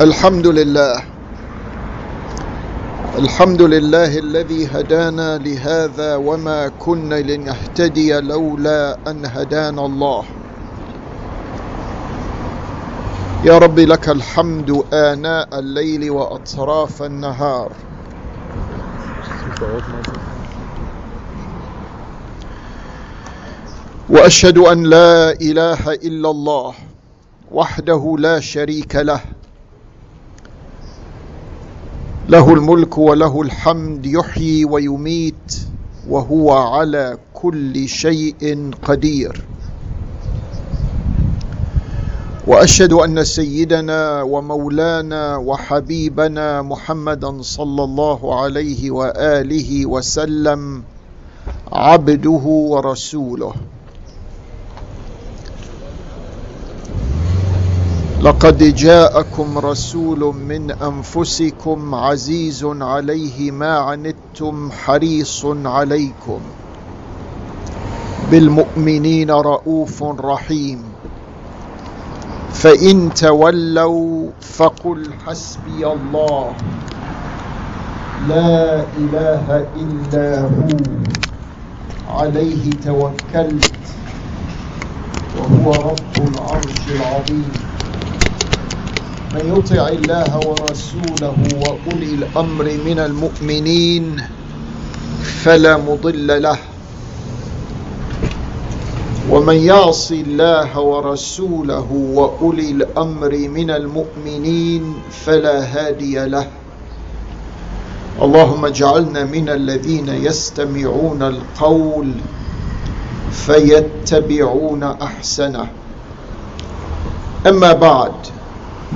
الحمد لله. الحمد لله الذي هدانا لهذا وما كنا لنهتدي لولا أن هدانا الله. يا رب لك الحمد آناء الليل وأطراف النهار. وأشهد أن لا إله إلا الله وحده لا شريك له له الملك وله الحمد يحيي ويميت وهو على كل شيء قدير. وأشهد أن سيدنا ومولانا وحبيبنا محمدا صلى الله عليه وآله وسلم عبده ورسوله. لقد جاءكم رسول من أنفسكم عزيز عليه ما عنتم حريص عليكم. بالمؤمنين رؤوف رحيم. فإن تولوا فقل حسبي الله. لا إله إلا هو. عليه توكلت. وهو رب العرش العظيم. من يطع الله ورسوله وأولي الأمر من المؤمنين فلا مضل له. ومن يعص الله ورسوله وأولي الأمر من المؤمنين فلا هادي له. اللهم اجعلنا من الذين يستمعون القول فيتبعون أحسنه. أما بعد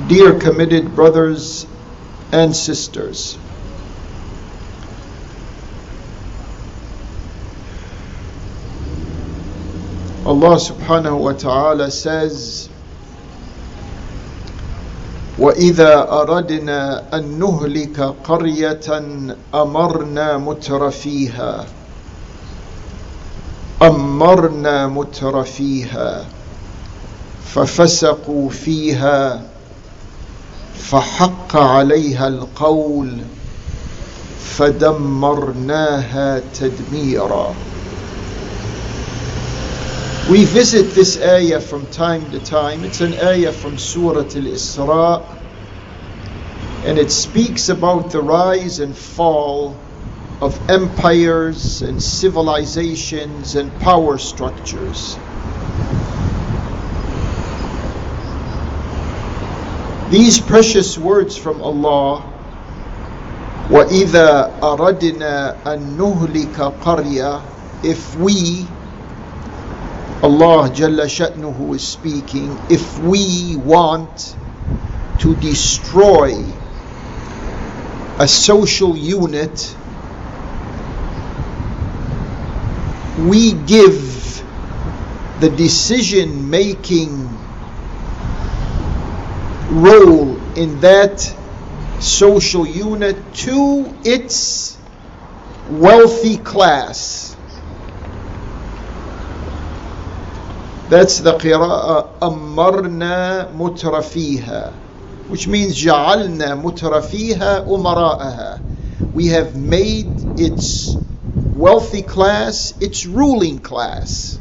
Dear committed brothers and sisters, Allah subhanahu wa ta'ala says, وإذا أردنا أن نهلك قرية أمرنا متر فيها أمرنا متر فيها ففسقوا فيها فحق عليها القول فدمرناها تدميرا We visit this ayah from time to time. It's an ayah from Surah Al-Isra and it speaks about the rise and fall of empires and civilizations and power structures. These precious words from Allah وَإِذَا أَرَدْنَا أَن نُهْلِكَ قَرْيَةً If we, Allah Jalla Sha'nuhu is speaking, if we want to destroy a social unit, we give the decision making role in that social unit to its wealthy class. That's the qira'ah أمرنا مترفيها which means جعلنا مترفيها أمراءها We have made its wealthy class its ruling class.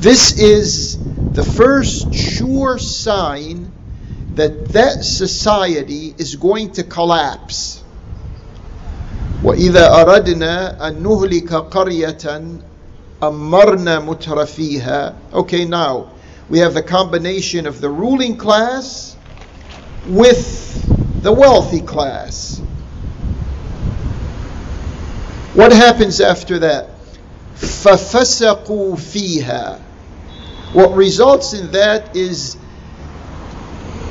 This is the first sure sign that that society is going to collapse. وإذا أردنا أن نهلك قرية أمرنا مترفيها Okay, now we have the combination of the ruling class with the wealthy class. What happens after that? فَفَسَقُوا فِيهَا What results in that is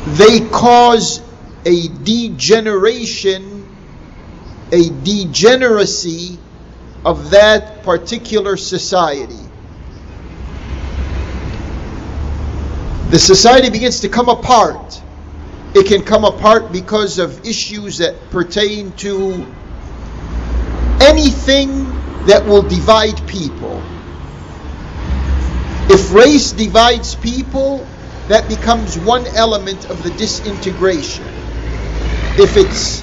they cause a degeneration, a degeneracy of that particular society. The society begins to come apart. It can come apart because of issues that pertain to anything that will divide people. If race divides people, that becomes one element of the disintegration. If it's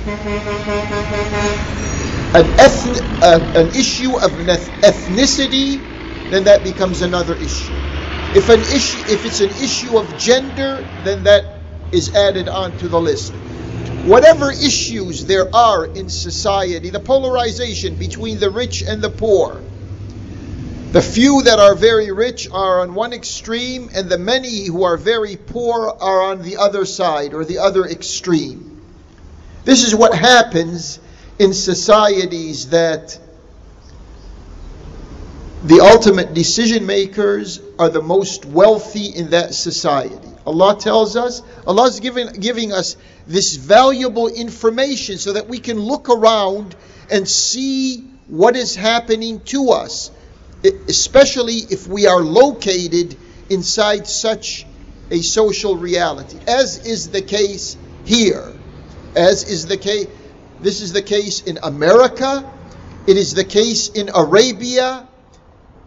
an, eth- uh, an issue of ethnicity, then that becomes another issue. If an issue, if it's an issue of gender, then that is added onto the list. Whatever issues there are in society, the polarization between the rich and the poor, the few that are very rich are on one extreme, and the many who are very poor are on the other side or the other extreme. This is what happens in societies that the ultimate decision makers are the most wealthy in that society. Allah tells us, Allah is giving, giving us this valuable information so that we can look around and see what is happening to us especially if we are located inside such a social reality, as is the case here, as is the case. This is the case in America. It is the case in Arabia,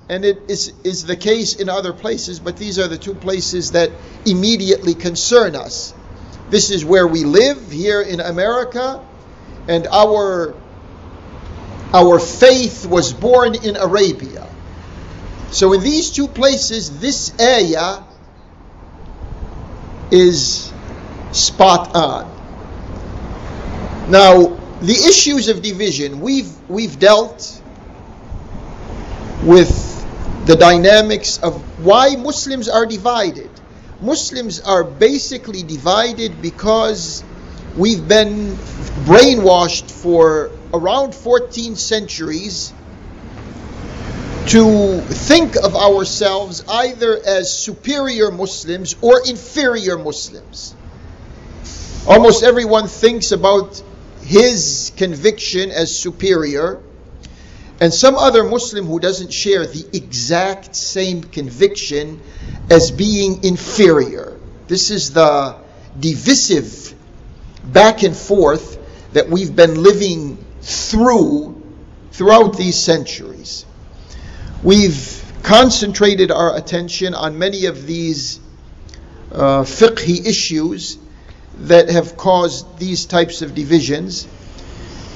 and it is, is the case in other places, but these are the two places that immediately concern us. This is where we live here in America, and our, our faith was born in Arabia. So in these two places, this ayah is spot on. Now, the issues of division, we've we've dealt with the dynamics of why Muslims are divided. Muslims are basically divided because we've been brainwashed for around 14 centuries to think of ourselves either as superior Muslims or inferior Muslims. Almost everyone thinks about his conviction as superior, and some other Muslim who doesn't share the exact same conviction as being inferior. This is the divisive back and forth that we've been living through throughout these centuries. We've concentrated our attention on many of these uh, fiqhi issues that have caused these types of divisions.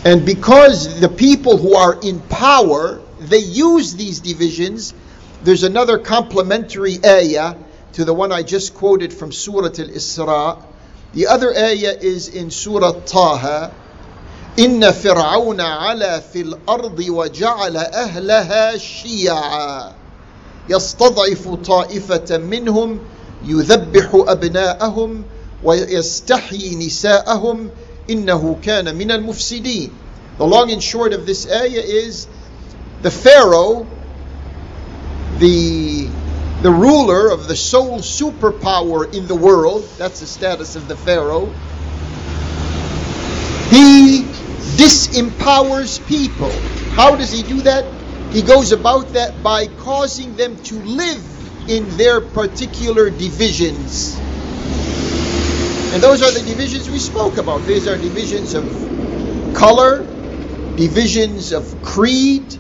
And because the people who are in power, they use these divisions, there's another complementary ayah to the one I just quoted from Surah Al-Isra. The other ayah is in Surah Taha, إن فرعون علا في الأرض وجعل أهلها شيعا يستضعف طائفة منهم يذبح أبناءهم ويستحيي نساءهم إنه كان من المفسدين The long and short of this ayah is the Pharaoh, the, the ruler of the sole superpower in the world, that's the status of the Pharaoh, he disempowers people. How does he do that? He goes about that by causing them to live in their particular divisions. And those are the divisions we spoke about. These are divisions of color, divisions of creed,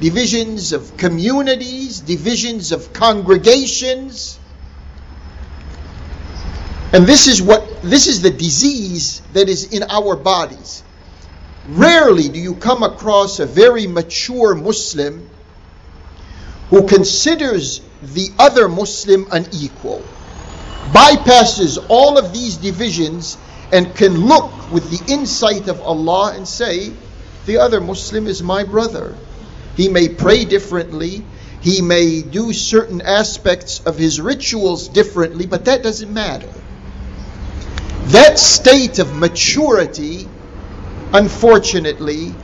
divisions of communities, divisions of congregations. And this is what this is the disease that is in our bodies. Rarely do you come across a very mature Muslim who considers the other Muslim an equal, bypasses all of these divisions, and can look with the insight of Allah and say, The other Muslim is my brother. He may pray differently, he may do certain aspects of his rituals differently, but that doesn't matter. That state of maturity unfortunately,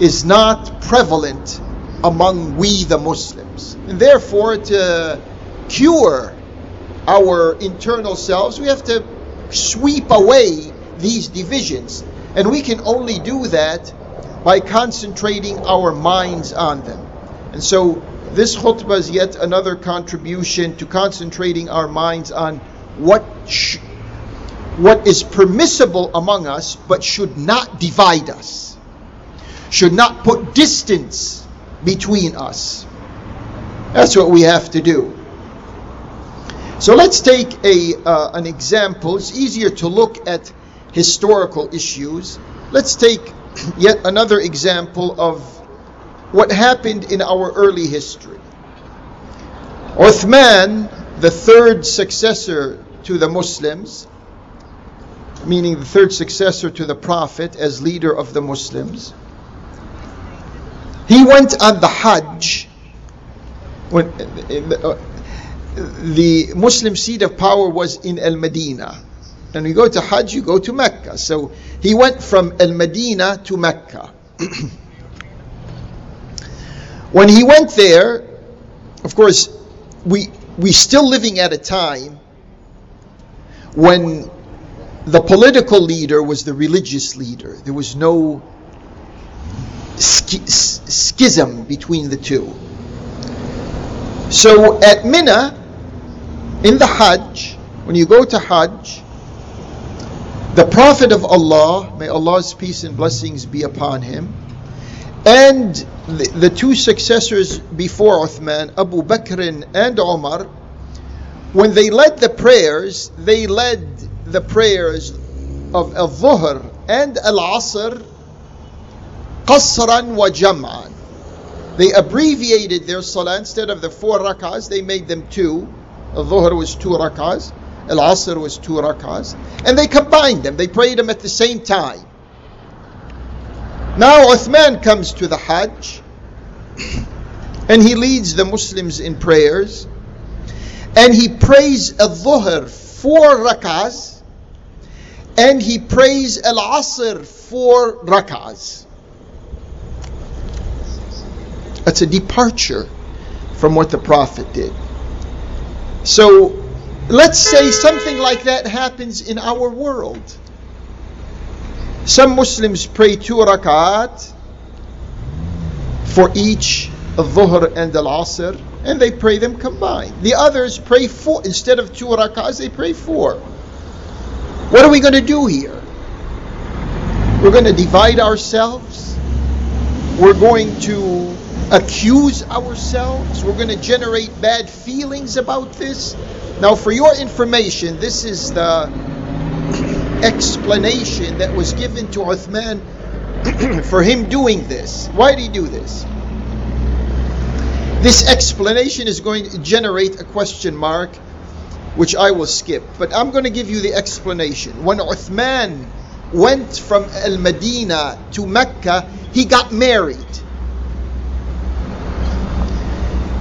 is not prevalent among we the Muslims. And therefore, to cure our internal selves, we have to sweep away these divisions. And we can only do that by concentrating our minds on them. And so, this khutbah is yet another contribution to concentrating our minds on what sh- what is permissible among us, but should not divide us, should not put distance between us. That's what we have to do. So let's take a, uh, an example. It's easier to look at historical issues. Let's take yet another example of what happened in our early history. Uthman, the third successor to the Muslims, meaning the third successor to the Prophet as leader of the Muslims, he went on the Hajj. When, uh, the Muslim seat of power was in Al Medina. And you go to Hajj, you go to Mecca. So he went from Al Medina to Mecca. when he went there, of course, we we still living at a time when the political leader was the religious leader. There was no schism between the two. So at Mina, in the Hajj, when you go to Hajj, the Prophet of Allah, may Allah's peace and blessings be upon him, and the, the two successors before Uthman, Abu Bakr and Umar, when they led the prayers, they led the prayers of Al-Dhuhr and Al-Asr qasran wa jam'an. They abbreviated their salah instead of the four rakahs, they made them two. Al-Dhuhr was two rakahs, Al-Asr was two rakahs, and they combined them. They prayed them at the same time. Now Uthman comes to the Hajj and he leads the Muslims in prayers and he prays Al-Dhuhr four rakahs and he prays Al-Asr four rakahs. That's a departure from what the Prophet did. So let's say something like that happens in our world. Some Muslims pray two rakat for each al-dhuhr and al-asr and they pray them combined. The others pray four instead of two rakats they pray four. What are we going to do here? We're going to divide ourselves. We're going to accuse ourselves. We're going to generate bad feelings about this. Now, for your information, this is the explanation that was given to Uthman for him doing this. Why did he do this? This explanation is going to generate a question mark, which I will skip. But I'm going to give you the explanation. When Uthman went from Al Medina to Mecca, he got married.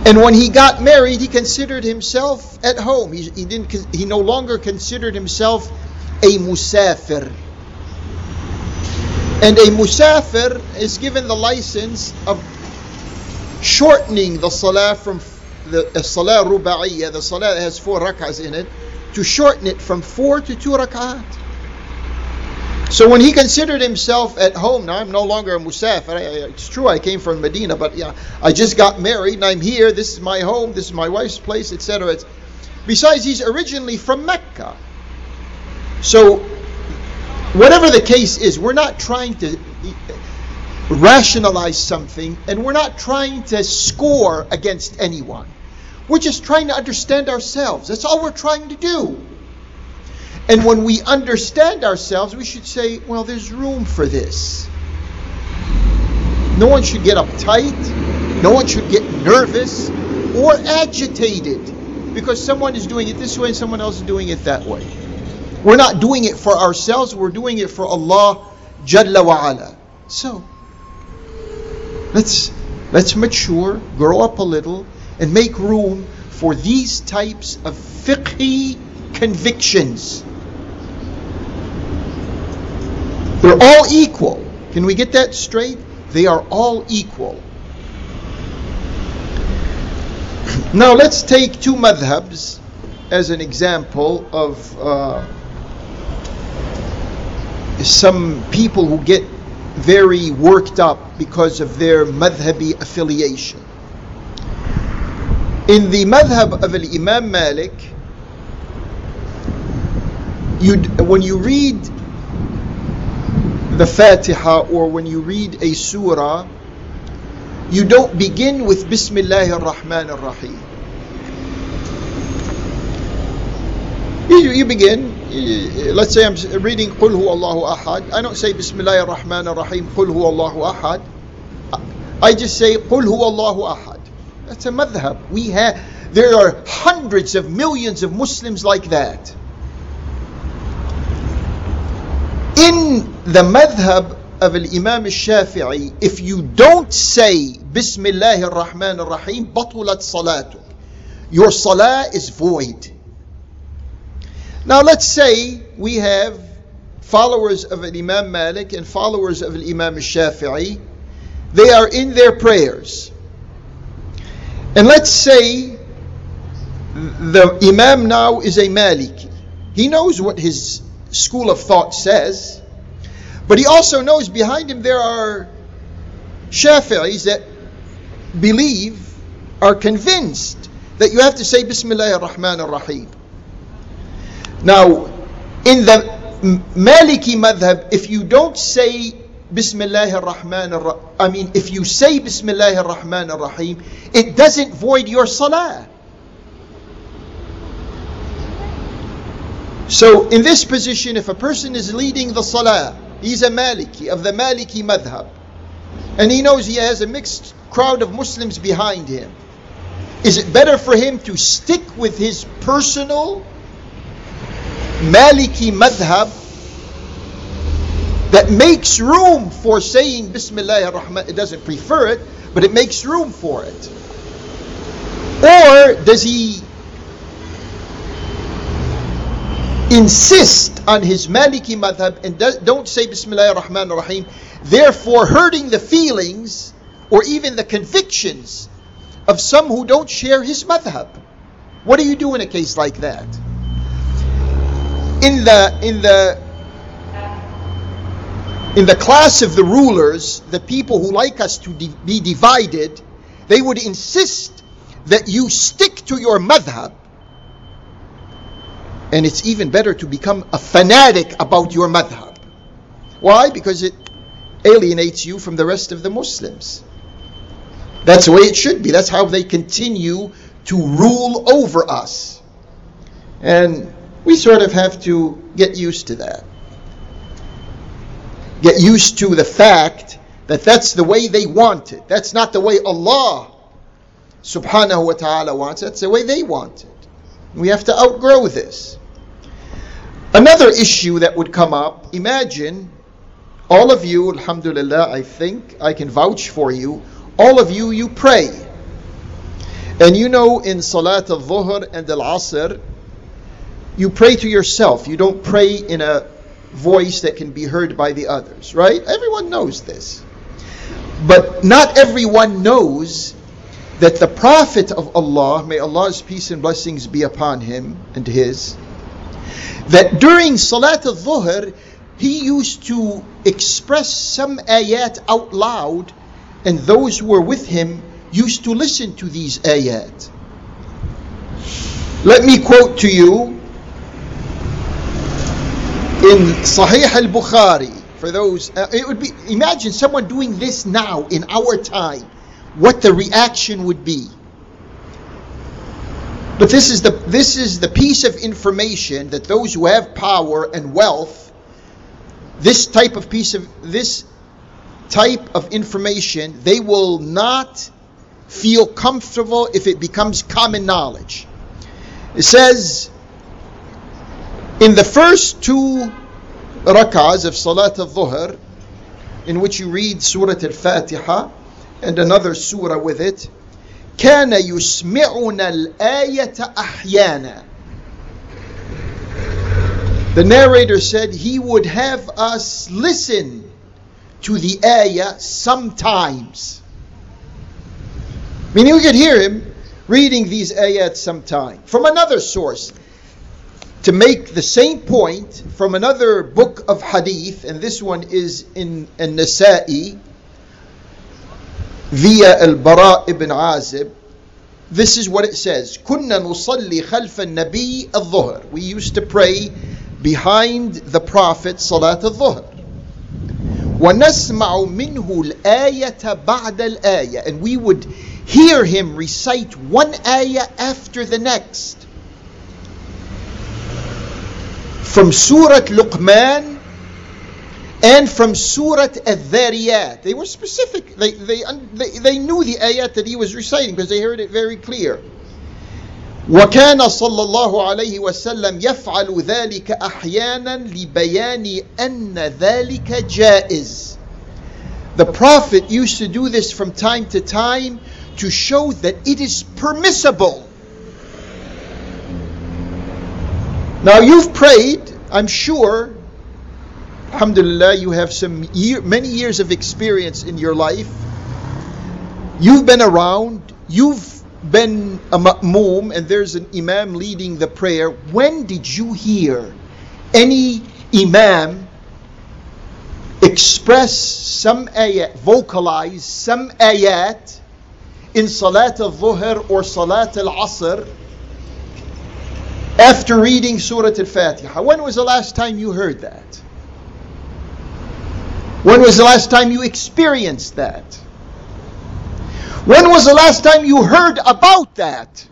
And when he got married, he considered himself at home. He, he, didn't, he no longer considered himself a musafir. And a musafir is given the license of shortening the salah from the, salah ruba'iyya, the salah that has four rak'ahs in it, to shorten it from four to two rak'ahs. So when he considered himself at home, now I'm no longer a musafir. It's true, I came from Medina, but yeah, I just got married and I'm here. This is my home. This is my wife's place, etc. Besides, he's originally from Mecca. So, whatever the case is, we're not trying to rationalize something, and we're not trying to score against anyone. We're just trying to understand ourselves. That's all we're trying to do. And when we understand ourselves, we should say, well, there's room for this. No one should get uptight. No one should get nervous or agitated because someone is doing it this way and someone else is doing it that way. We're not doing it for ourselves, we're doing it for Allah Jalla wa ala. So, let's let's mature, grow up a little, and make room for these types of fiqhi convictions. They're all equal. Can we get that straight? They are all equal. Now let's take two madhabs as an example of uh, some people who get very worked up because of their madhabi affiliation. In the madhab of Al Imam Malik, when you read the Fatiha or when you read a surah, you don't begin with Bismillah ar-Rahman ar-Rahim. You, you begin, let's say I'm reading Qul Hu Allahu Ahad. I don't say Bismillah ar-Rahman ar-Rahim, Qul Hu Allahu Ahad. I just say Qul Hu Allahu Ahad. That's a madhab. We have, there are hundreds of millions of Muslims like that. In the madhab of Imam al-Shafi'i, if you don't say Bismillah ar-Rahman ar-Rahim, batulat salatuk. Your salah is void. Now let's say we have followers of Imam Malik and followers of Imam Shafi'i. They are in their prayers. And let's say the Imam now is a Maliki. He knows what his school of thought says, but he also knows behind him there are Shafi'is that believe, are convinced that you have to say Bismillah ar-Rahman ar-Rahim. Now, in the Maliki madhab, if you don't say Bismillah ar-Rahman ar I mean, if you say Bismillah ar-Rahman ar-Rahim, it doesn't void your salah. So, in this position, if a person is leading the salah, he's a Maliki, of the Maliki madhab, and he knows he has a mixed crowd of Muslims behind him, is it better for him to stick with his personal Maliki madhab that makes room for saying Bismillah ar-Rahman. It doesn't prefer it, but it makes room for it. Or does he insist on his Maliki madhab and don't say Bismillah ar-Rahman ar-Rahim, therefore hurting the feelings or even the convictions of some who don't share his madhab? What do you do in a case like that? in the in the in the class of the rulers, the people who like us to de- be divided, they would insist that you stick to your madhab. And it's even better to become a fanatic about your madhab. Why? Because it alienates you from the rest of the Muslims. That's the way it should be. That's how they continue to rule over us. And we sort of have to get used to that. Get used to the fact that that's the way they want it. That's not the way Allah subhanahu wa ta'ala wants it. That's the way they want it. We have to outgrow this. Another issue that would come up, imagine all of you, alhamdulillah, I think I can vouch for you, all of you, you pray. And you know in Salat al-Dhuhr and al-Asr, you pray to yourself. You don't pray in a voice that can be heard by the others, right? Everyone knows this. But not everyone knows that the Prophet of Allah, may Allah's peace and blessings be upon him and his, that during Salat al Dhuhr, he used to express some ayat out loud, and those who were with him used to listen to these ayat. Let me quote to you in Sahih al-Bukhari, for those, uh, it would be, imagine someone doing this now in our time, what the reaction would be. But this is the this is the piece of information that those who have power and wealth, this type of piece of this type of information, they will not feel comfortable if it becomes common knowledge. It says in the first two rak'ahs of Salat al-Dhuhr, in which you read Surah al-Fatiha and another surah with it, كان يسمعنا الآية أحيانا The narrator said he would have us listen to the ayah sometimes. Meaning we could hear him reading these ayat sometime. From another source, to make the same point from another book of hadith, and this one is in An-Nasa'i via Al-Bara ibn Azib. This is what it says. كنا نصلي خلف النبي الظهر. We used to pray behind the Prophet صلاة الظهر. ونسمع منه الآية بعد الآية. And we would hear him recite one ayah after the next. from Surah Luqman and from Surah Al-Dhariyat. They were specific. They, they, they, they knew the ayat that he was reciting because they heard it very clear. وكان صلى الله عليه وسلم يفعل ذلك أحيانا لبيان أن ذلك جائز. The Prophet used to do this from time to time to show that it is permissible. Now you've prayed, I'm sure, Alhamdulillah, you have some year, many years of experience in your life. You've been around, you've been a ma'moom, and there's an imam leading the prayer. When did you hear any imam express some ayat, vocalize some ayat in Salat al-Dhuhr or Salat al-Asr after reading Surah Al-Fatiha? When was the last time you heard that? When was the last time you experienced that? When was the last time you heard about that?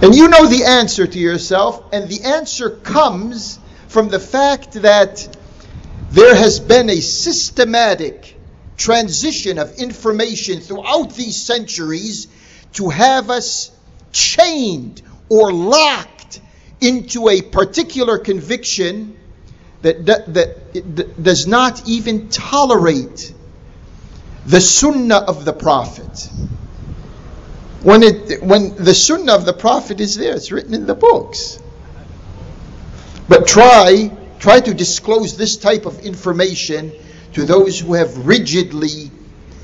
And you know the answer to yourself, and the answer comes from the fact that there has been a systematic transition of information throughout these centuries to have us chained or locked into a particular conviction that, that, that does not even tolerate the sunnah of the Prophet. When, it, when the sunnah of the Prophet is there, it's written in the books. But try, try to disclose this type of information to those who have rigidly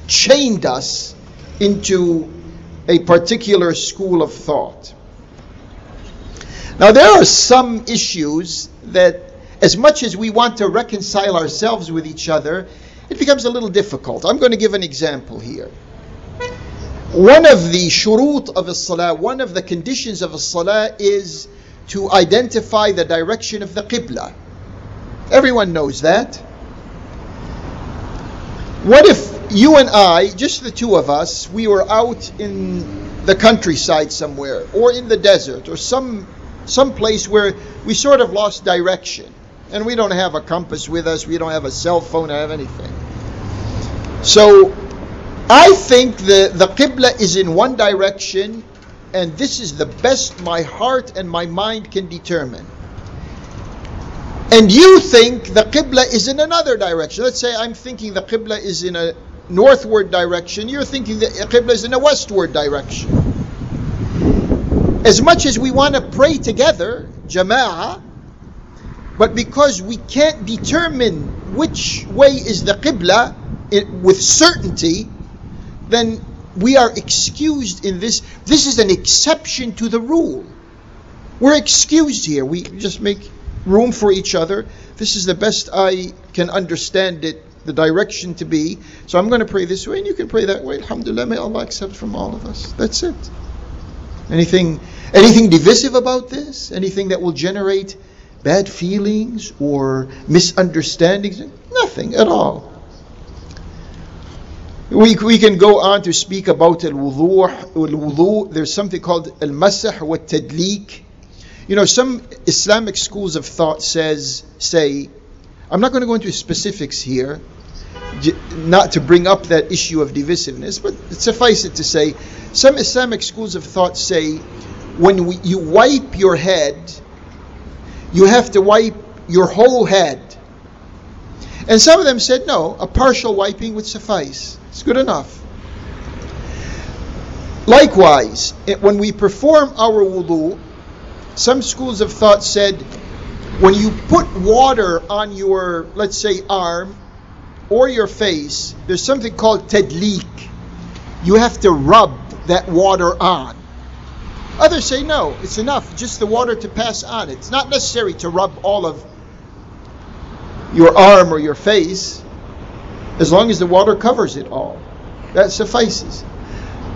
chained us into a particular school of thought. Now, there are some issues that as much as we want to reconcile ourselves with each other, it becomes a little difficult. I'm going to give an example here. One of the shurut of a salah, one of the conditions of a salah is to identify the direction of the qibla. Everyone knows that. What if you and I, just the two of us, we were out in the countryside somewhere, or in the desert, or some some place where we sort of lost direction? And we don't have a compass with us, we don't have a cell phone, I have anything. So I think the, the Qibla is in one direction, and this is the best my heart and my mind can determine. And you think the Qibla is in another direction. Let's say I'm thinking the Qibla is in a northward direction, you're thinking the Qibla is in a westward direction. As much as we want to pray together, Jama'ah, but because we can't determine which way is the Qibla with certainty, then we are excused in this. This is an exception to the rule. We're excused here. We just make room for each other. This is the best I can understand it, the direction to be. So I'm going to pray this way, and you can pray that way. Alhamdulillah, may Allah accept from all of us. That's it. Anything, anything divisive about this? Anything that will generate bad feelings or misunderstandings? Nothing at all. We, we can go on to speak about al-wudu. There's something called al-masah wa tadliq. You know, some Islamic schools of thought says say, I'm not going to go into specifics here, not to bring up that issue of divisiveness, but suffice it to say, some Islamic schools of thought say, when we, you wipe your head you have to wipe your whole head. And some of them said, no, a partial wiping would suffice. It's good enough. Likewise, when we perform our wudu, some schools of thought said when you put water on your, let's say, arm or your face, there's something called tadliq. You have to rub that water on. Others say no, it's enough, just the water to pass on. It's not necessary to rub all of your arm or your face, as long as the water covers it all. That suffices.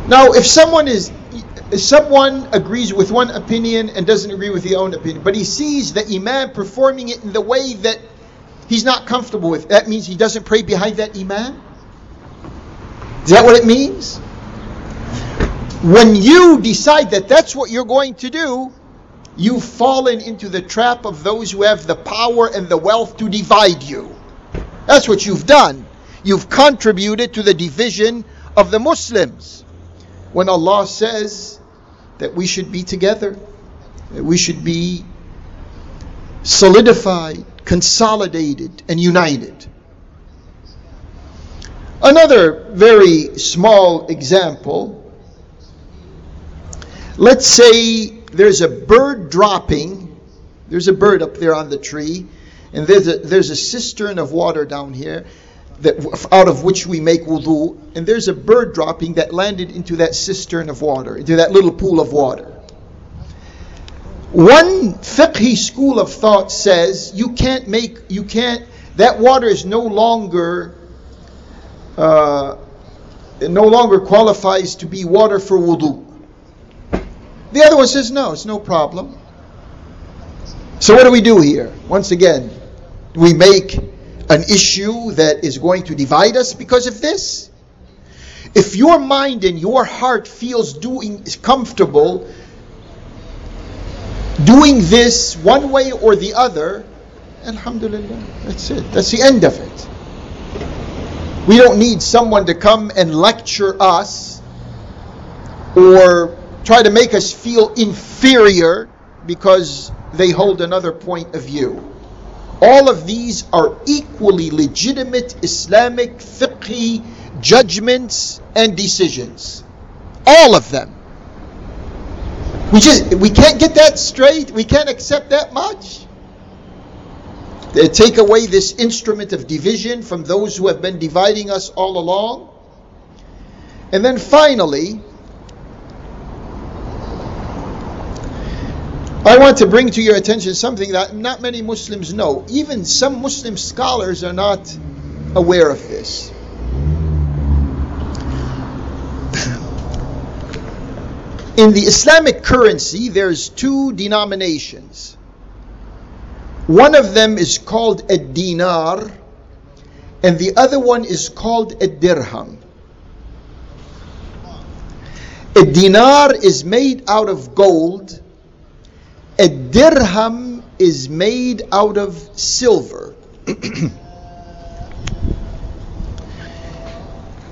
Now, if someone is if someone agrees with one opinion and doesn't agree with the own opinion, but he sees the imam performing it in the way that he's not comfortable with, that means he doesn't pray behind that imam? Is that what it means? when you decide that that's what you're going to do, you've fallen into the trap of those who have the power and the wealth to divide you. That's what you've done. You've contributed to the division of the Muslims. When Allah says that we should be together, that we should be solidified, consolidated, and united. Another very small example. Let's say there's a bird dropping. There's a bird up there on the tree, and there's a, there's a cistern of water down here that out of which we make wudu, and there's a bird dropping that landed into that cistern of water, into that little pool of water. One fiqhi school of thought says you can't make, you can't, that water is no longer, uh, no longer qualifies to be water for wudu. The other one says no, it's no problem. So what do we do here? Once again, we make an issue that is going to divide us because of this. If your mind and your heart feels doing is comfortable doing this one way or the other, Alhamdulillah, that's it. That's the end of it. We don't need someone to come and lecture us or try to make us feel inferior because they hold another point of view. All of these are equally legitimate Islamic fiqhi judgments and decisions. All of them. We just we can't get that straight. We can't accept that much. They take away this instrument of division from those who have been dividing us all along. And then finally, I want to bring to your attention something that not many Muslims know. Even some Muslim scholars are not aware of this. In the Islamic currency, there's two denominations. One of them is called a dinar, and the other one is called a dirham. A dinar is made out of gold, a dirham is made out of silver.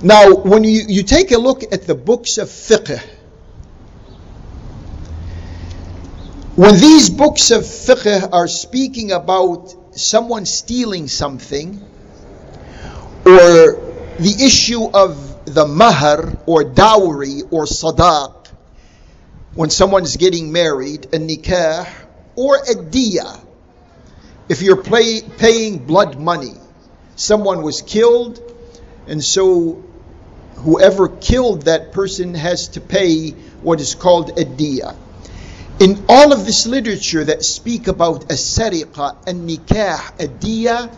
now, when you, you take a look at the books of fiqh, When these books of fiqh are speaking about someone stealing something, or the issue of the mahar or dowry or sadaq, when someone's getting married, a nikah, or a diya, if you're play, paying blood money, someone was killed, and so whoever killed that person has to pay what is called a diya. In all of this literature that speak about a sariqa, a nikah, a diya,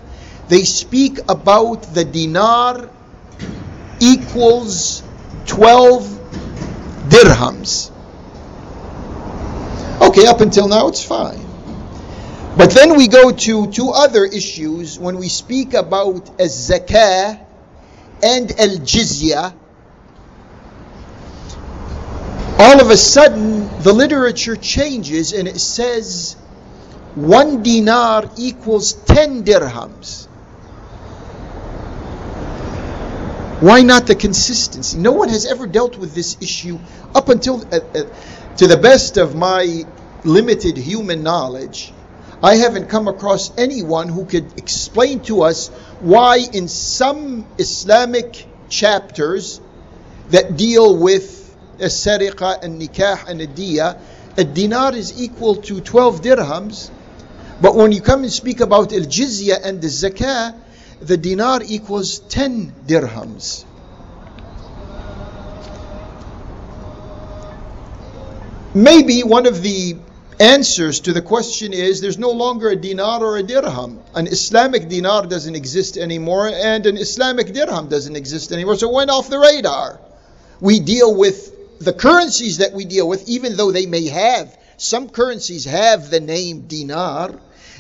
they speak about the dinar equals 12 dirhams. Okay, up until now it's fine. But then we go to two other issues when we speak about a zakah and al jizya all of a sudden the literature changes and it says one dinar equals 10 dirhams. Why not the consistency? No one has ever dealt with this issue up until, uh, uh, to the best of my limited human knowledge, I haven't come across anyone who could explain to us why, in some Islamic chapters that deal with السرقة النكاح and الدية a dinar is equal to 12 dirhams but when you come and speak about al jizya and the zakah the dinar equals 10 dirhams maybe one of the answers to the question is there's no longer a dinar or a dirham. An Islamic dinar doesn't exist anymore, and an Islamic dirham doesn't exist anymore, so it went off the radar. We deal with the currencies that we deal with, even though they may have, some currencies have the name dinar,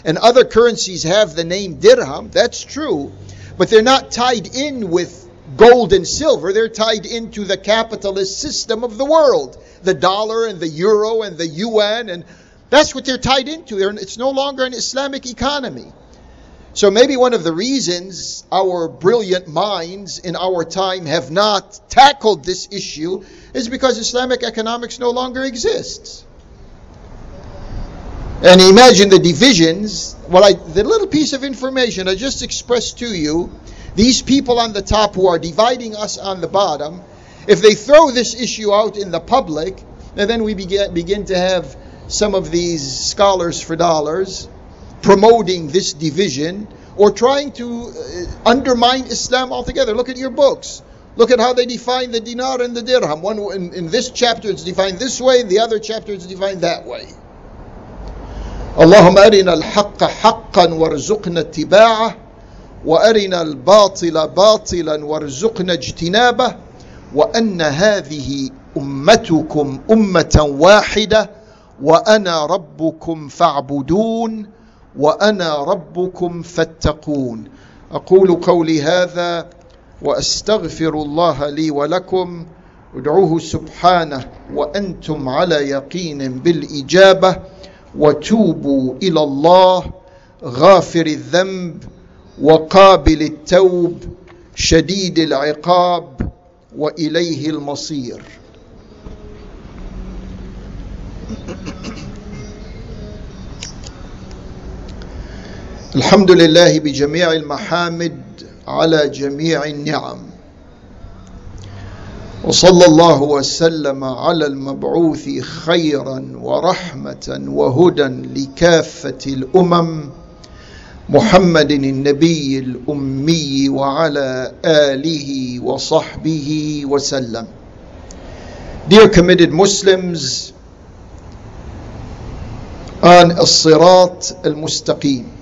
and other currencies have the name dirham, that's true, but they're not tied in with gold and silver, they're tied into the capitalist system of the world. The dollar and the euro and the yuan and That's what they're tied into. It's no longer an Islamic economy. So maybe one of the reasons our brilliant minds in our time have not tackled this issue is because Islamic economics no longer exists. And imagine the divisions. Well, I, the little piece of information I just expressed to you, these people on the top who are dividing us on the bottom, if they throw this issue out in the public, and then we begin, begin to have some of these scholars for dollars promoting this division or trying to uh, undermine Islam altogether. Look at your books. Look at how they define the dinar and the dirham. One in, in this chapter it's defined this way, in the other chapter it's defined that way. اللهم أرنا الحق حقا وارزقنا اتباعه وأرنا الباطل باطلا وارزقنا اجتنابه وأن هذه أمتكم أمة واحدة وأنا ربكم فاعبدون وأنا ربكم فاتقون. أقول قولي هذا وأستغفر الله لي ولكم. ادعوه سبحانه وأنتم على يقين بالإجابة. وتوبوا إلى الله. غافر الذنب وقابل التوب. شديد العقاب وإليه المصير. الحمد لله بجميع المحامد على جميع النعم. وصلى الله وسلم على المبعوث خيرا ورحمة وهدى لكافة الأمم محمد النبي الأمي وعلى آله وصحبه وسلم. Dear committed Muslims on الصراط المستقيم.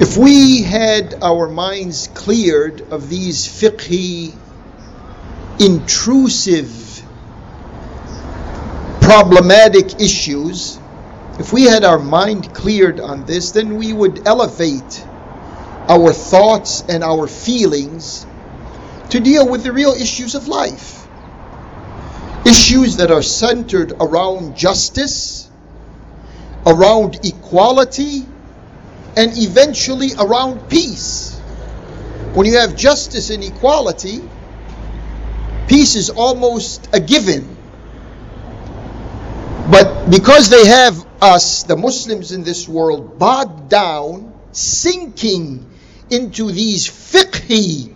If we had our minds cleared of these fiqhi, intrusive, problematic issues, if we had our mind cleared on this, then we would elevate our thoughts and our feelings to deal with the real issues of life. Issues that are centered around justice, around equality, and eventually around peace. When you have justice and equality, peace is almost a given. But because they have us, the Muslims in this world, bogged down, sinking into these fiqhi,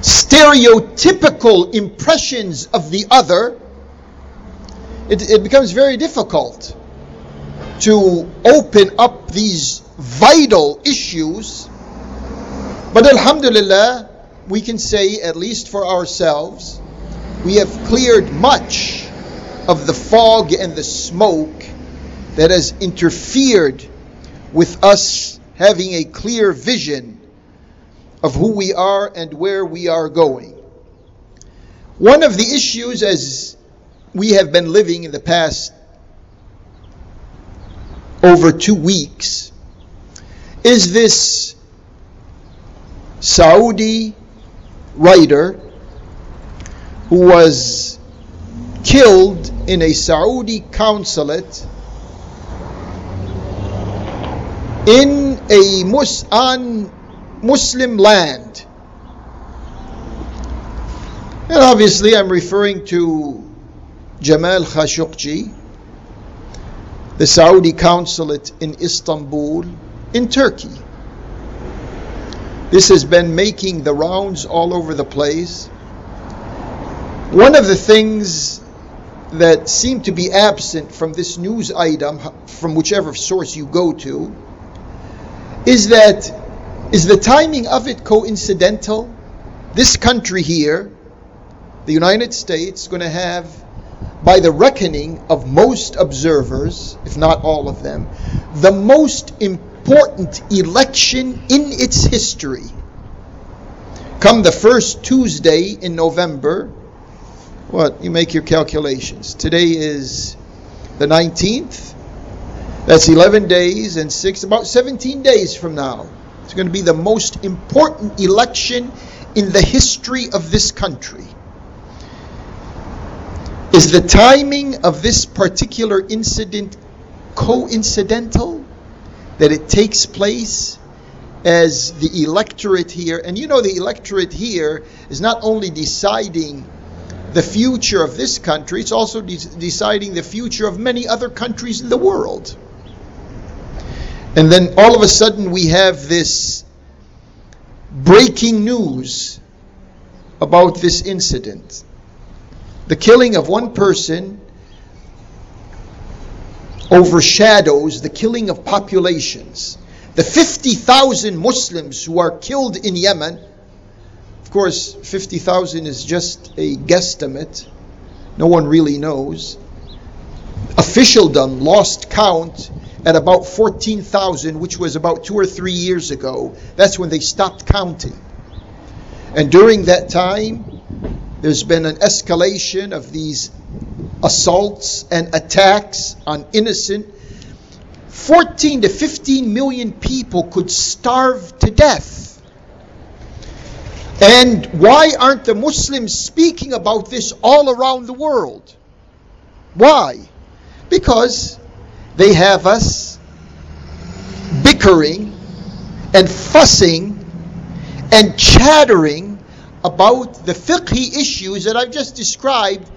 stereotypical impressions of the other, it, it becomes very difficult to open up these vital issues. But Alhamdulillah, we can say, at least for ourselves, we have cleared much of the fog and the smoke that has interfered with us having a clear vision of who we are and where we are going. One of the issues, as we have been living in the past over two weeks is this Saudi writer who was killed in a Saudi consulate in a Mus- on Muslim land. And obviously, I'm referring to Jamal Khashoggi, the Saudi consulate in Istanbul, in Turkey. This has been making the rounds all over the place. One of the things that seem to be absent from this news item, from whichever source you go to, is that is the timing of it coincidental? This country here, the United States, going to have by the reckoning of most observers, if not all of them, the most important election in its history. Come the first Tuesday in November, what? You make your calculations. Today is the 19th. That's 11 days and 6, about 17 days from now. It's going to be the most important election in the history of this country. Is the timing of this particular incident coincidental? That it takes place as the electorate here, and you know, the electorate here is not only deciding the future of this country, it's also de- deciding the future of many other countries in the world. And then all of a sudden we have this breaking news about this incident. The killing of one person overshadows the killing of populations. The 50,000 Muslims who are killed in Yemen, of course, 50,000 is just a guesstimate. No one really knows. Officialdom lost count at about 14,000, which was about two or three years ago. That's when they stopped counting. And during that time, there's been an escalation of these assaults and attacks on innocent 14 to 15 million people could starve to death. And why aren't the Muslims speaking about this all around the world? Why? Because they have us bickering and fussing and chattering about the fiqhi issues that I've just described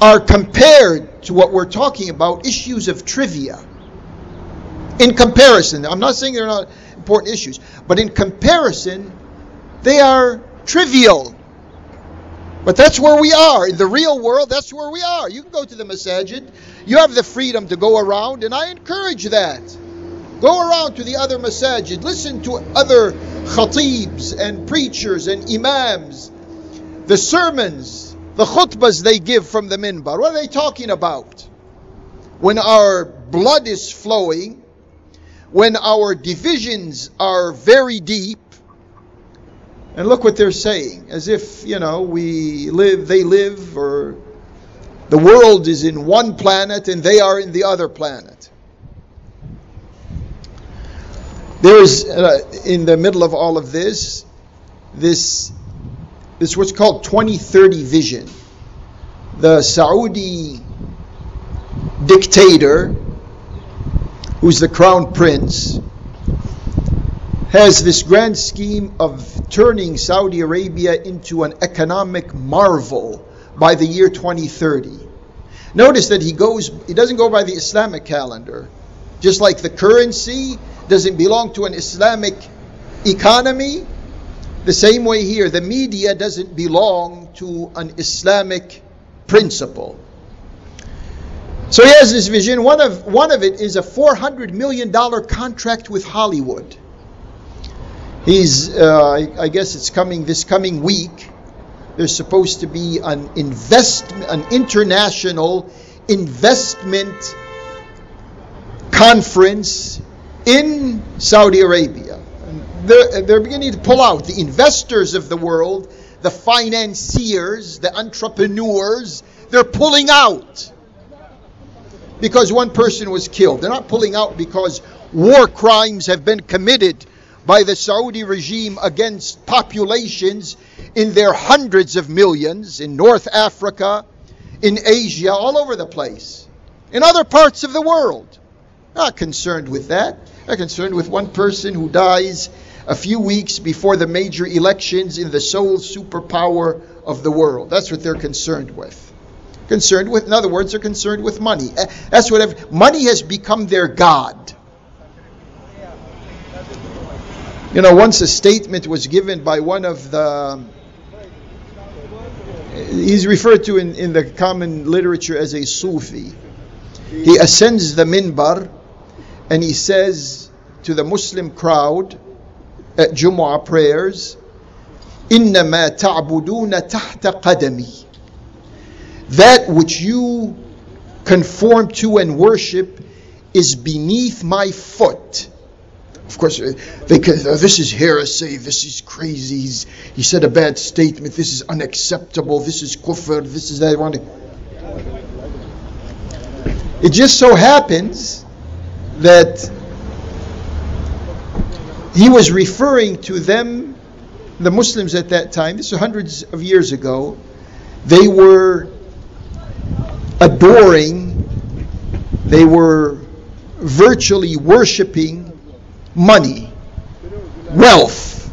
are compared to what we're talking about issues of trivia. In comparison, I'm not saying they're not important issues, but in comparison, they are trivial. But that's where we are. In the real world, that's where we are. You can go to the masajid. You have the freedom to go around, and I encourage that. Go around to the other masajid. Listen to other khatibs and preachers and imams. The sermons, the khutbahs they give from the minbar. What are they talking about? When our blood is flowing, when our divisions are very deep, and look what they're saying, as if, you know, we live, they live, or the world is in one planet and they are in the other planet. There is, uh, in the middle of all of this, this, this what's called 2030 vision. The Saudi dictator who's the crown prince, has this grand scheme of turning Saudi Arabia into an economic marvel by the year 2030. Notice that he goes he doesn't go by the Islamic calendar. Just like the currency doesn't belong to an Islamic economy, the same way here the media doesn't belong to an Islamic principle. So he has this vision. One of, one of it is a $400 million contract with Hollywood. He's, uh, I, I guess it's coming this coming week. There's supposed to be an invest, an international investment conference in Saudi Arabia. They're, they're beginning to pull out the investors of the world, the financiers, the entrepreneurs. They're pulling out because one person was killed. They're not pulling out because war crimes have been committed by the Saudi regime against populations in their hundreds of millions in North Africa, in Asia, all over the place, in other parts of the world. Not concerned with that. They're concerned with one person who dies a few weeks before the major elections in the sole superpower of the world. That's what they're concerned with concerned with. In other words, they're concerned with money. Eh, that's what money has become their god. You know, once a statement was given by one of the he's referred to in, in the common literature as a Sufi. He ascends the minbar and he says to the Muslim crowd at Jumu'ah prayers, إنما تعبدون تحت قدمي that which you conform to and worship is beneath my foot. Of course, uh, they can, uh, this is heresy, this is crazy, He's, he said a bad statement, this is unacceptable, this is kufr, this is that. It just so happens that he was referring to them, the Muslims at that time, this is hundreds of years ago, they were adoring, they were virtually worshiping money, wealth.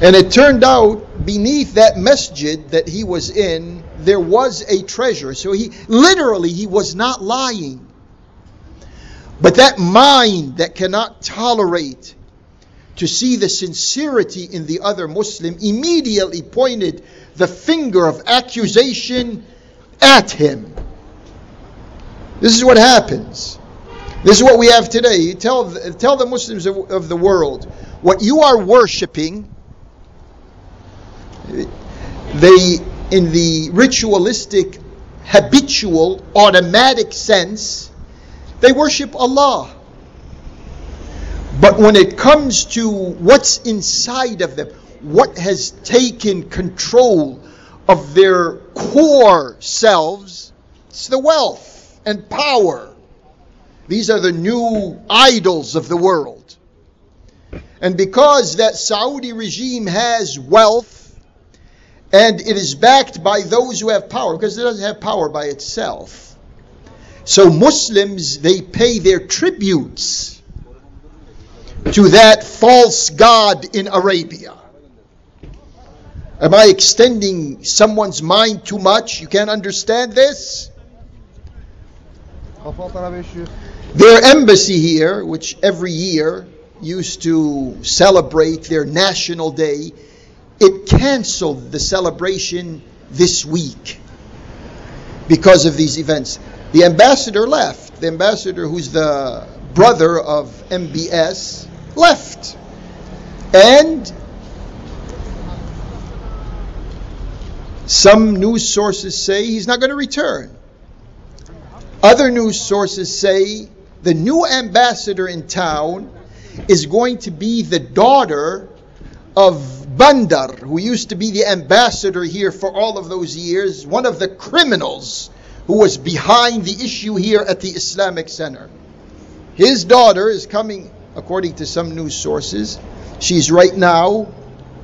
And it turned out beneath that masjid that he was in, there was a treasure. So he literally he was not lying. But that mind that cannot tolerate to see the sincerity in the other Muslim immediately pointed the finger of accusation at him. This is what happens. This is what we have today. You tell, tell the Muslims of, of the world what you are worshiping. They, in the ritualistic, habitual, automatic sense, they worship Allah. But when it comes to what's inside of them, what has taken control of their core selves, it's the wealth and power. These are the new idols of the world. And because that Saudi regime has wealth and it is backed by those who have power, because it doesn't have power by itself so Muslims, they pay their tributes to that false god in Arabia. Am I extending someone's mind too much? You can't understand this? Their embassy here, which every year used to celebrate their national day, it canceled the celebration this week because of these events. The ambassador left. The ambassador, who's the brother of MBS, left. And some news sources say he's not going to return. Other news sources say the new ambassador in town is going to be the daughter of Bandar, who used to be the ambassador here for all of those years, one of the criminals who was behind the issue here at the Islamic Center. His daughter is coming, according to some news sources. She's right now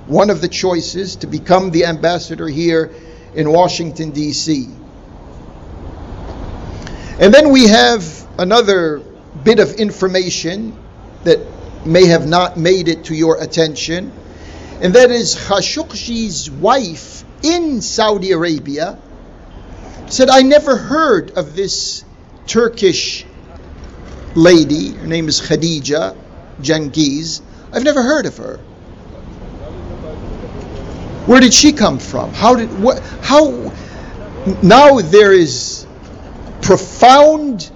one of the choices to become the ambassador here in Washington, D.C. And then we have another bit of information that may have not made it to your attention, and that is Khashoggi's wife in Saudi Arabia said, I never heard of this Turkish lady. Her name is Khadija Cengiz. I've never heard of her. Where did she come from? How did what how now there is profound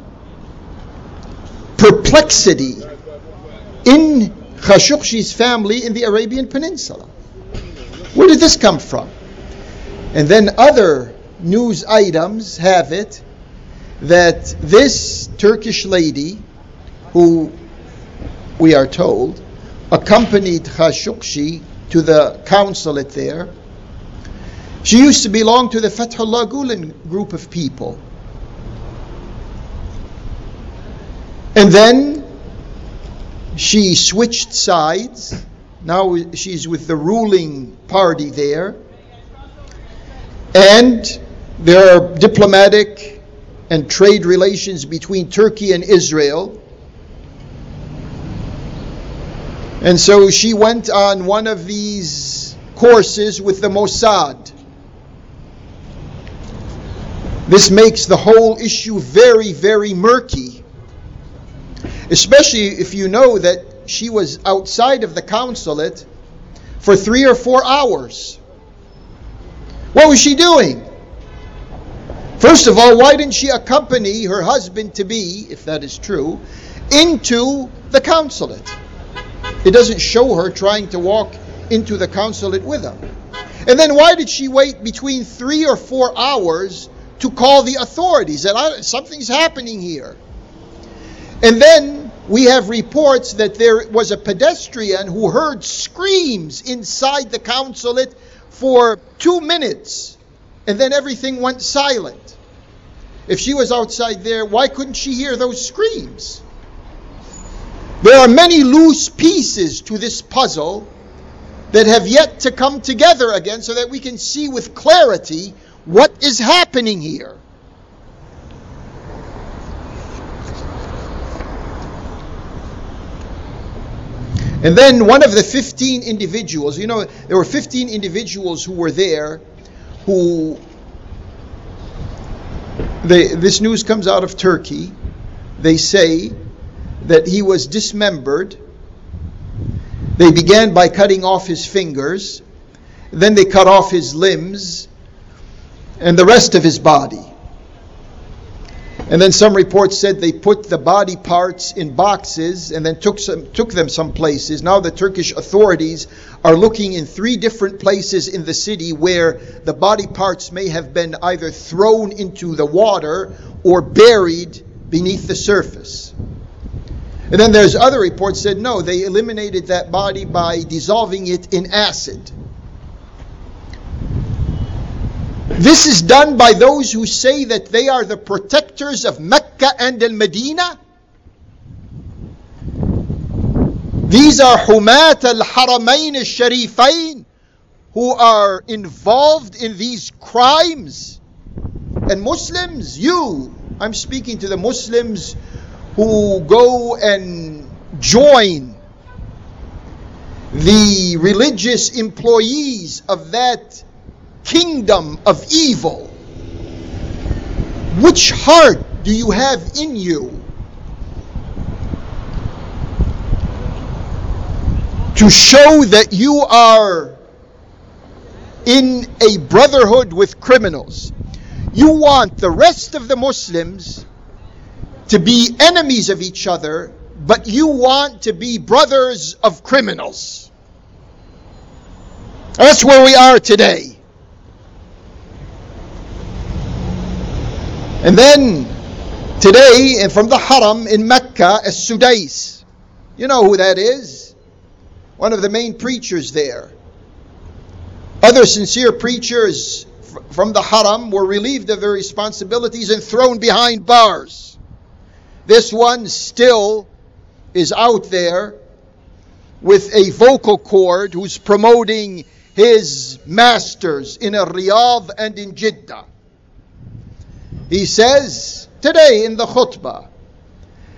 perplexity in Khashoggi's family in the Arabian Peninsula. Where did this come from? And then other news items have it that this Turkish lady, who we are told accompanied Khashoggi to the consulate there, she used to belong to the Fethullah Gulen group of people. And then she switched sides. Now she's with the ruling party there. And there are diplomatic and trade relations between Turkey and Israel. And so she went on one of these courses with the Mossad. This makes the whole issue very, very murky. Especially if you know that she was outside of the consulate for three or four hours. What was she doing? First of all, why didn't she accompany her husband to be, if that is true, into the consulate? It doesn't show her trying to walk into the consulate with him. And then why did she wait between three or four hours to call the authorities that something's happening here? And then we have reports that there was a pedestrian who heard screams inside the consulate for two minutes and then everything went silent. If she was outside there, why couldn't she hear those screams? There are many loose pieces to this puzzle that have yet to come together again so that we can see with clarity what is happening here. And then one of the 15 individuals, you know, there were 15 individuals who were there who, they, this news comes out of Turkey. They say that he was dismembered. They began by cutting off his fingers, then they cut off his limbs and the rest of his body. And then some reports said they put the body parts in boxes and then took some took them some places. Now the Turkish authorities are looking in three different places in the city where the body parts may have been either thrown into the water or buried beneath the surface. And then there's other reports said no, they eliminated that body by dissolving it in acid. This is done by those who say that they are the protectors of Mecca and Al Medina. These are Humat al Haramain al Sharifain who are involved in these crimes. And Muslims, you, I'm speaking to the Muslims who go and join the religious employees of that kingdom of evil. Which heart do you have in you to show that you are in a brotherhood with criminals? You want the rest of the Muslims to be enemies of each other, but you want to be brothers of criminals. That's where we are today. And then today, from the Haram in Mecca, as Sudais. You know who that is? One of the main preachers there. Other sincere preachers from the Haram were relieved of their responsibilities and thrown behind bars. This one still is out there with a vocal cord who's promoting his masters in Riyadh and in Jeddah. He says today in the khutbah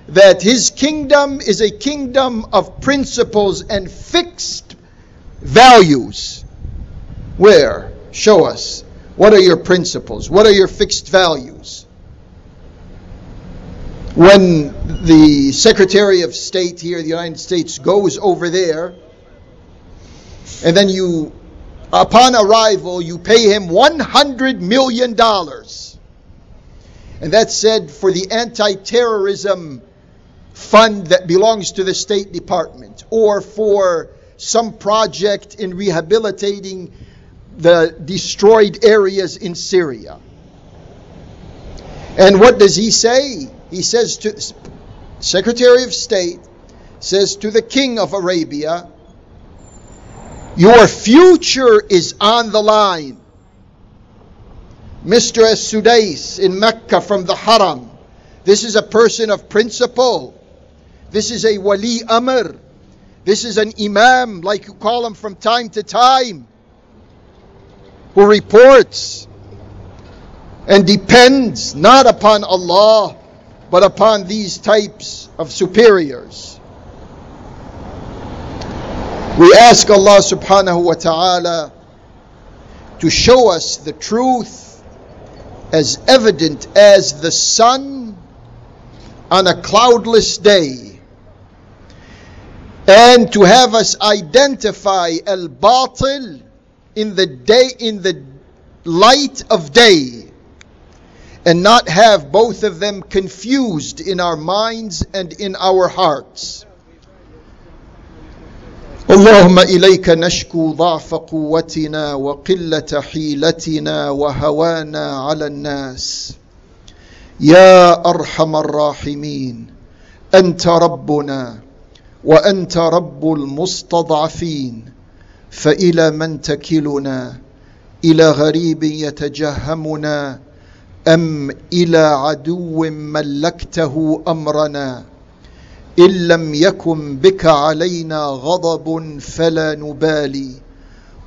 that his kingdom is a kingdom of principles and fixed values. Where? Show us. What are your principles? What are your fixed values? When the Secretary of State here, the United States, goes over there, and then you, upon arrival, you pay him $100 million and that's said for the anti terrorism fund that belongs to the State Department or for some project in rehabilitating the destroyed areas in Syria. And what does he say? He says to Secretary of State says to the king of Arabia, your future is on the line. Mr. As-Sudais in Mecca from the Haram. This is a person of principle. This is a wali amr. This is an imam, like you call him from time to time, who reports and depends not upon Allah, but upon these types of superiors. We ask Allah subhanahu wa ta'ala to show us the truth as evident as the sun on a cloudless day. And to have us identify al batil in the day in the light of day and not have both of them confused in our minds and in our hearts اللهم إليك نشكو ضعف قوتنا وقلة حيلتنا وهوانا على الناس. يا أرحم الراحمين أنت ربنا وأنت رب المستضعفين. فإلى من تكلنا إلى غريب يتجهمنا أم إلى عدو ملكته أمرنا. إن لم يكن بك علينا غضب فلا نبالي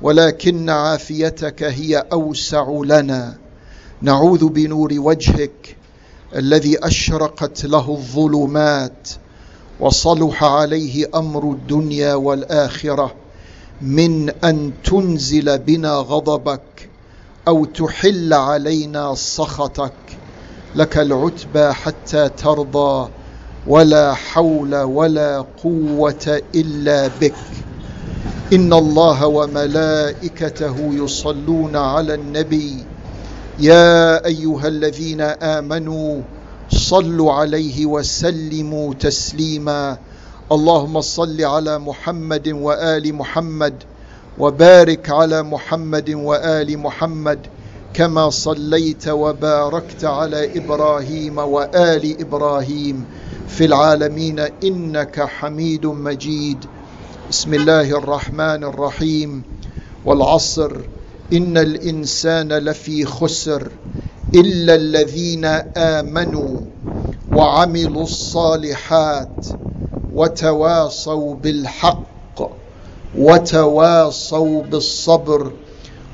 ولكن عافيتك هي أوسع لنا. نعوذ بنور وجهك الذي أشرقت له الظلمات وصلح عليه أمر الدنيا والآخرة. من أن تنزل بنا غضبك أو تحل علينا سخطك لك العتبى حتى ترضى. ولا حول ولا قوة إلا بك. إن الله وملائكته يصلون على النبي. يا أيها الذين آمنوا صلوا عليه وسلموا تسليما. اللهم صل على محمد وآل محمد وبارك على محمد وآل محمد كما صليت وباركت على إبراهيم وآل إبراهيم. في العالمين إنك حميد مجيد. بسم الله الرحمن الرحيم. والعصر إن الإنسان لفي خسر إلا الذين آمنوا وعملوا الصالحات وتواصوا بالحق وتواصوا بالصبر.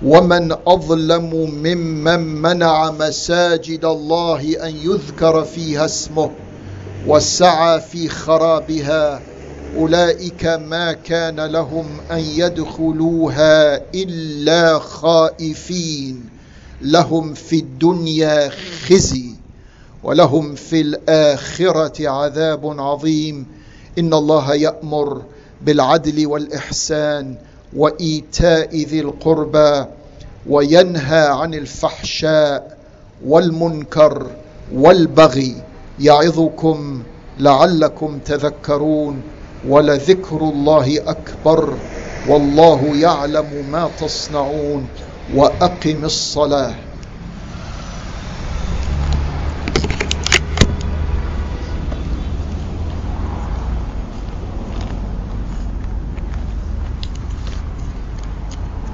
ومن أظلم ممن منع مساجد الله أن يذكر فيها اسمه. وسعى في خرابها أولئك ما كان لهم أن يدخلوها إلا خائفين. لهم في الدنيا خزي ولهم في الآخرة عذاب عظيم. إن الله يأمر بالعدل والإحسان وإيتاء ذي القربى وينهى عن الفحشاء والمنكر والبغي. يعظكم لعلكم تذكرون ولذكر الله أكبر والله يعلم ما تصنعون وأقم الصلاة.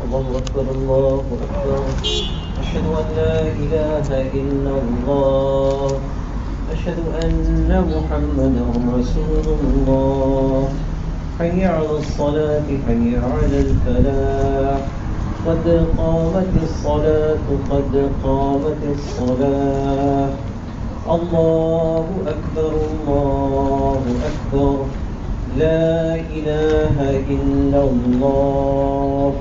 الله أكبر الله أكبر. أشهد أن لا إله إلا الله. أشهد أن محمدا رسول الله. حي على الصلاة حي على الفلاح. قد قامت الصلاة قد قامت الصلاة. الله أكبر الله أكبر. لا إله إلا الله.